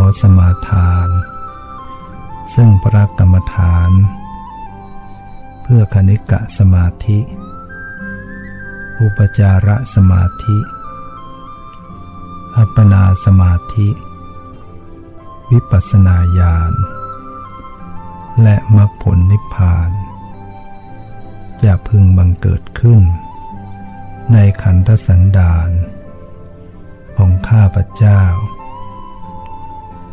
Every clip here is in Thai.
อสมาทาน ซึ่งพระกรรมฐาน เพื่อคณิกะสมาธิ อุปจารสมาธิ อัปปนาสมาธิ วิปัสนาญาณ และมรรคผลนิพพาน จะพึงบังเกิดขึ้น ในขันธสันดานของข้าพเจ้า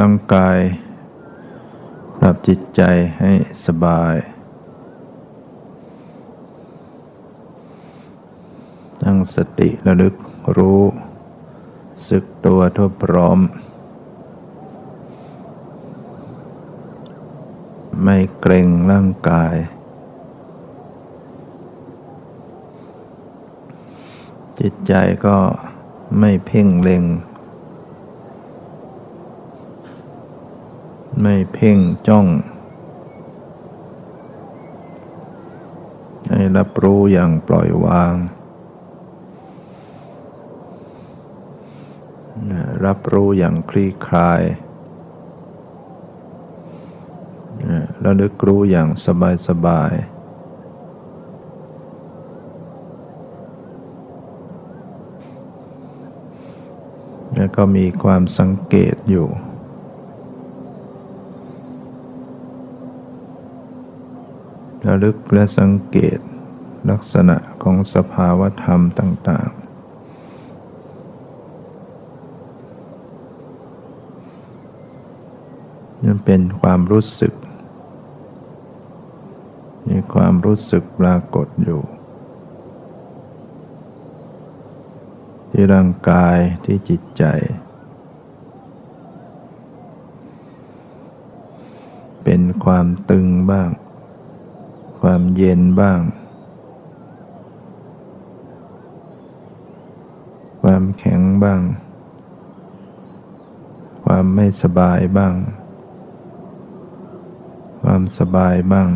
ร่างกาย ปรับจิตใจให้สบาย ตั้งสติระลึกรู้สึกตัวทั่วพร้อม ไม่เกรงร่างกาย จิตใจก็ไม่เพ่งเล็ง ไม่เพ่งจ้อง ให้รับรู้อย่างปล่อยวาง รับรู้อย่างคลี่คลายแล้วลึกรู้อย่างสบายสบายแล้วก็มีความสังเกตอยู่ ระลึกและสังเกตลักษณะของสภาวธรรมต่าง ๆนั่นเป็นความรู้สึก มีความรู้สึกปรากฏอยู่ ที่ร่างกายที่จิตใจ เป็นความตึงบ้าง ความเย็นบ้าง ความแข็งบ้าง ความไม่สบายบ้าง ความสบายบ้าง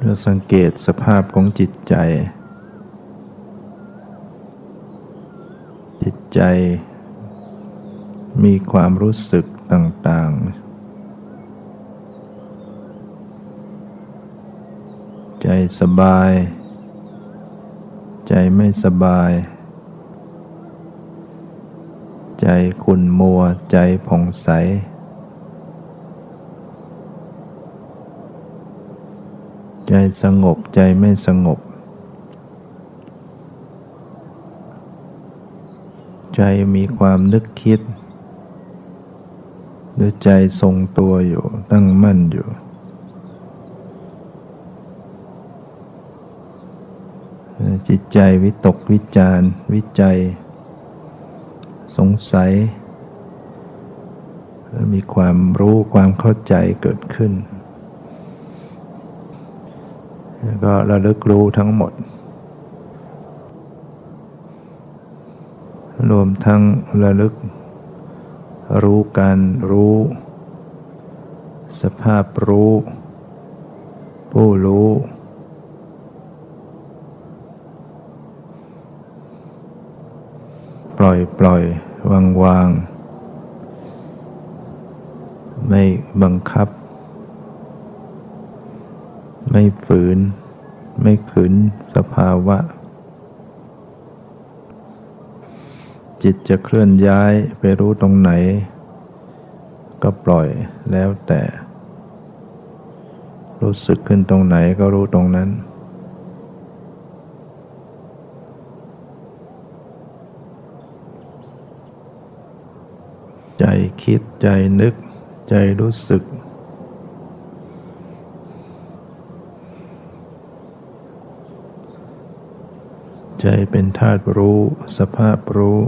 เราสังเกตสภาพของจิตใจ จิตใจมีความรู้สึก ต่างๆ ใจสบาย ใจไม่สบาย ใจขุ่นมัว ใจผ่องใส ใจสงบ ใจไม่สงบใจมีความนึกคิด รือใจทรงตัวอยู่ตั้งมั่นอยู่ จิตใจวิตกวิจารวิจัย สงสัย มีความรู้ความเข้าใจเกิดขึ้นแล้วก็ระลึกรู้ทั้งหมด รวมทั้งระลึก รู้การรู้ สภาพรู้ ผู้รู้ ปล่อยปล่อยวางวาง ไม่บังคับ ไม่ฝืน ไม่ขืนสภาวะ จิตจะเคลื่อนย้ายไปรู้ตรงไหน ก็ปล่อยแล้วแต่ รู้สึกขึ้นตรงไหนก็รู้ตรงนั้น ใจคิดใจนึก ใจรู้สึกใจเป็นธาตุรู้ สภาพรู้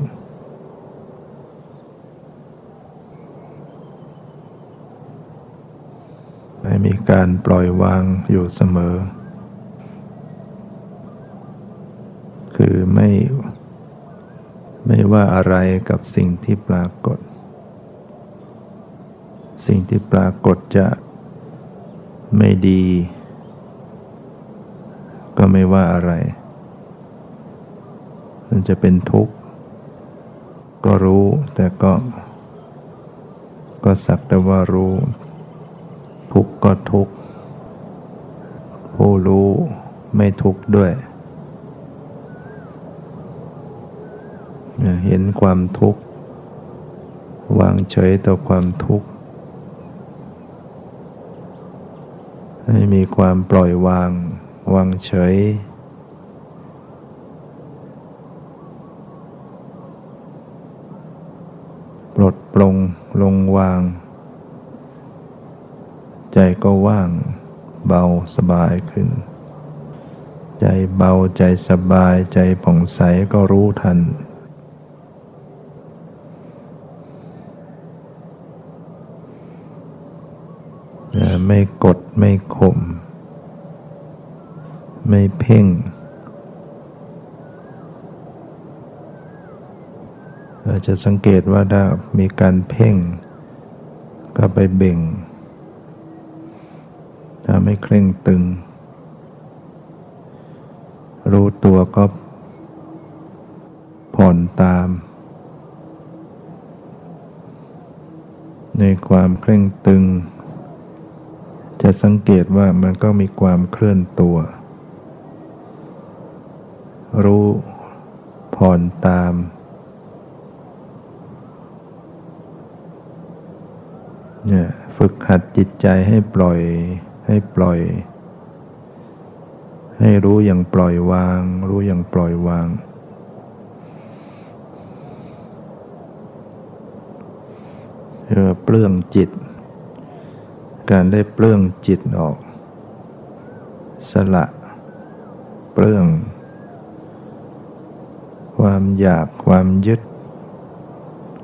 ไม่มี การปล่อยวางอยู่เสมอ คือไม่ไม่ว่าอะไรกับสิ่งที่ปรากฏ สิ่งที่ปรากฏจะไม่ดี ก็ไม่ว่าอะไร มันจะเป็นทุกข์ ก็รู้แต่ก็ ก็สักแต่ว่ารู้ ทุกข์ก็ทุกข์ผู้รู้ไม่ทุกข์ด้วย เห็นความทุกข์ วางเฉยต่อความทุกข์ให้มีความปล่อยวาง วางเฉย ปลดปลงลงวาง ใจก็ว่าง เบาสบายขึ้น ใจเบาใจสบายใจผ่องใสก็รู้ทัน ไม่กดไม่ข่มไม่เพ่งเราจะสังเกตว่าถ้ามีการเพ่ง ก็ไปเบ่ง ถ้าไม่เคร่งตึง รู้ตัวก็ผ่อนตาม ในความเคร่งตึง จะสังเกตว่ามันก็มีความเคลื่อนตัว รู้ผ่อนตามเนี่ยฝึกหัดจิตใจให้ปล่อย ให้ปล่อย ให้รู้อย่างปล่อยวาง รู้อย่างปล่อยวางเพื่อเปลื้องจิต การได้เปลื้องจิตออก สละ เปลื้อง ความอยากความยึด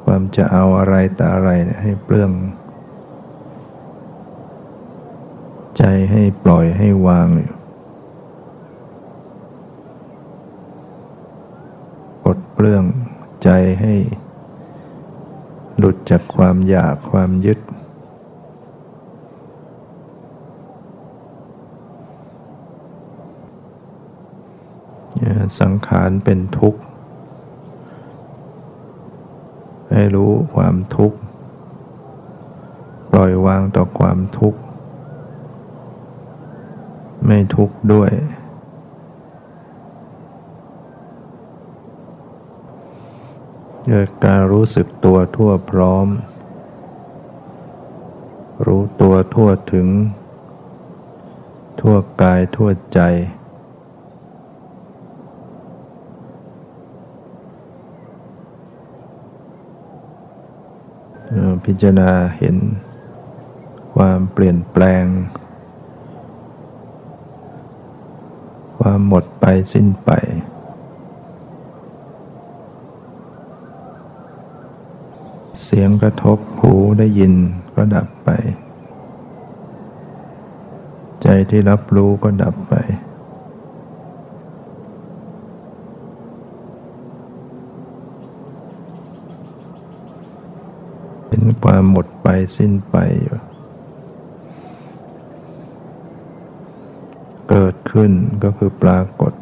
ความจะเอาอะไรแต่อะไรให้เปลื้อง ใจให้ปล่อยให้วาง ปลดเปลื้องใจให้ หลุดจากความอยากความยึด สังขารเป็นทุกข์ ให้รู้ความทุกข์ ปล่อยวางต่อความทุกข์ ไม่ทุกข์ด้วยโดยการรู้สึกตัวทั่วพร้อม รู้ตัวทั่วถึง ทั่วกายทั่วใจ พิจารณาเห็นความเปลี่ยนแปลง ความหมดไปสิ้นไปสิ่สียงกระทบหูได้ยินก็ดับไป ใจที่รับรู้ก็ดับไป เป็นความหมดไปสิ้นไปอยู่เกิด ขึ้นก็คือปรากฏ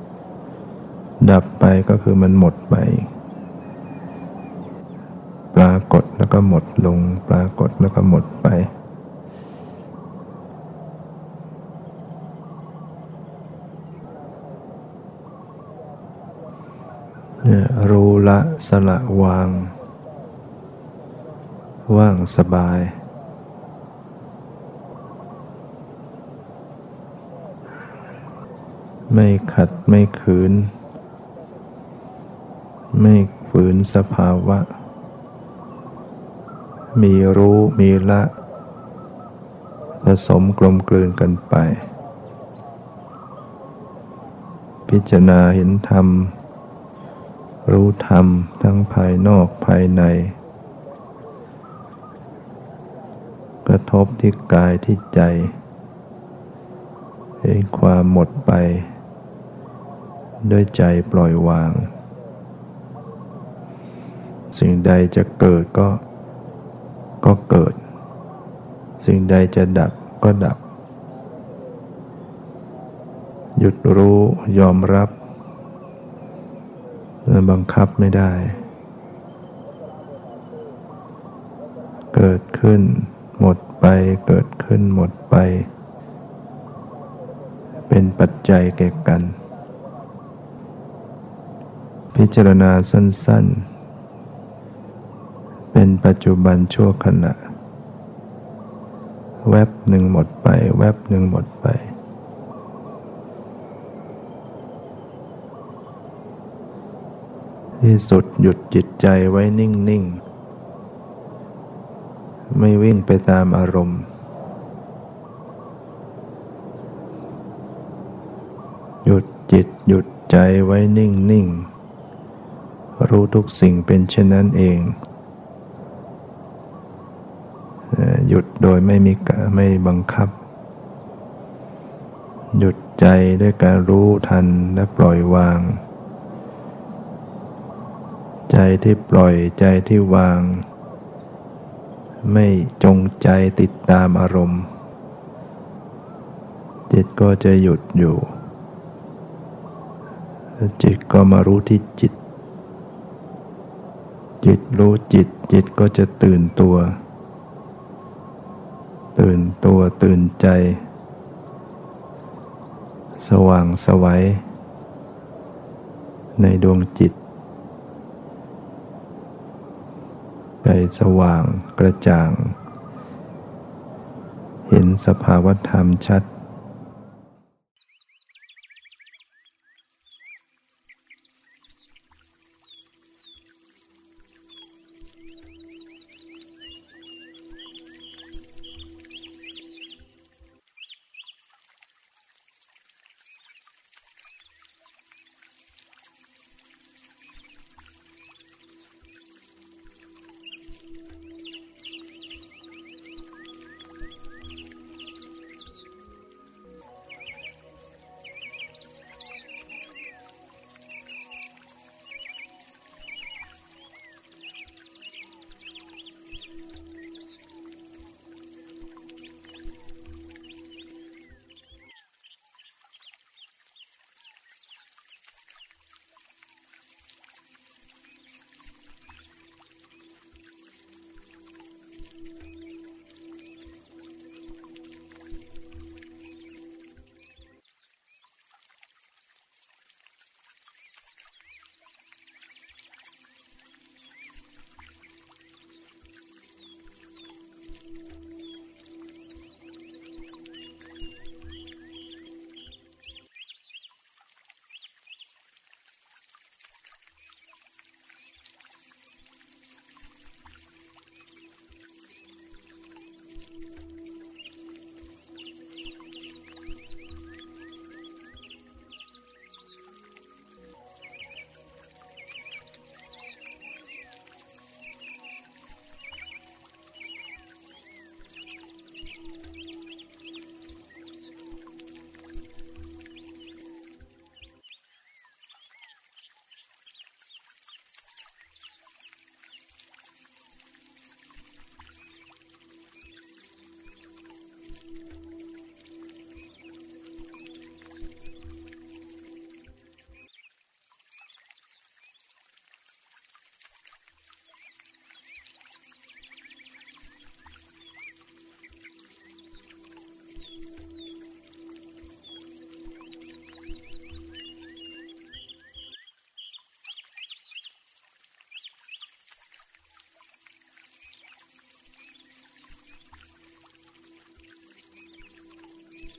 ดับไปก็คือมันหมดไป ปรากฏแล้วก็หมดลง ปรากฏแล้วก็หมดไป รู้ละสละวาง ว่างสบาย ไม่ขัดไม่ขืน ไม่ฝืนสภาวะ มีรู้มีละ ผสมกลมกลืนกันไป พิจารณาเห็นธรรม รู้ธรรมทั้งภายนอกภายใน กระทบที่กายที่ใจเห็นความหมดไป ด้วยใจปล่อยวาง สิ่งใดจะเกิดก็ ก็เกิด สิ่งใดจะดับก็ดับ หยุดรู้ยอมรับบังคับไม่ได้ เกิดขึ้น หมดไป เกิดขึ้นหมดไป เป็นปัจจัยแก่กัน พิจารณาสั้น ๆ เป็นปัจจุบันชั่วขณะ แวบหนึ่งหมดไป แวบหนึ่งหมดไป ที่สุดหยุดจิตใจไว้นิ่ง ๆ ไม่วิ่งไปตามอารมณ์หยุดจิตหยุดใจไว้นิ่ง ๆ รู้ทุกสิ่งเป็นเช่นนั้นเอง หยุดโดยไม่มีกไม่บังคับ หยุดใจด้วยการรู้ทันและปล่อยวาง ใจที่ปล่อยใจที่วาง ไม่จงใจติดตามอารมณ์ จิตก็จะหยุดอยู่ จิตก็มารู้ที่จิต จิตรู้จิต จิตก็จะตื่นตัว ตื่นตัวตื่นใจ สว่างสวัย ในดวงจิตไปสว่างกระจ่าง เห็นสภาวธรรมชัด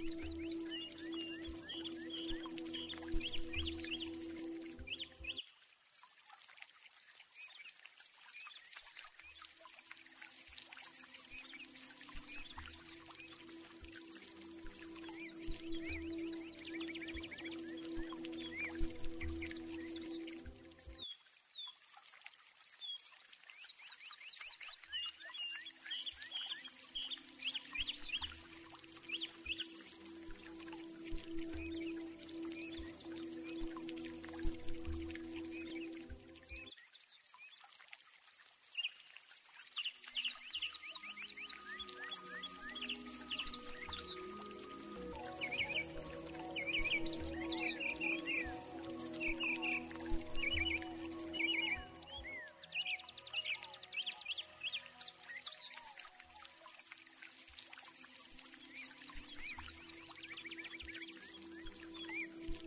ข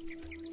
Thank you.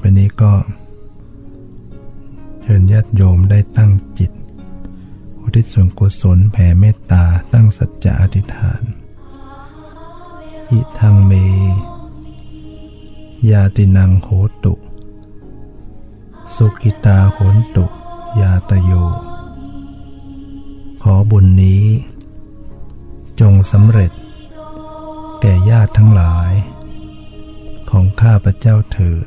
ไปนี้ก็เชิญญาติโยมได้ตั้งจิต อุทิศส่วนกุศลแผ่เมตตาตั้งสัจจะอธิษฐาน อิทังเม ยาตินังโหตุ สุกิตาโหนตุ ยาตโย ขอบุญนี้ จงสำเร็จ แก่ญาติทั้งหลาย ของข้าพระเจ้าเถิด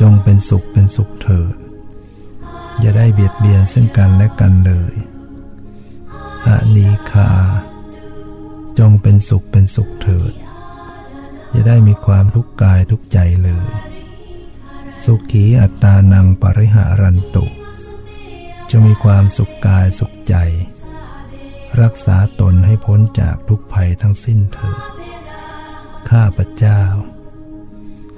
จงเป็นสุขเป็นสุขเถิด อย่าได้เบียดเบียนซึ่งกันและกันเลยอานีคา จงเป็นสุขเป็นสุขเถิด อย่าได้มีความทุกข์กายทุกใจเลย สุขีอัตตานังปริหารันตุจะมีความสุขกายสุขใจ รักษาตนให้พ้นจากทุกภัยทั้งสิ้นเถิดข้าพเจ้า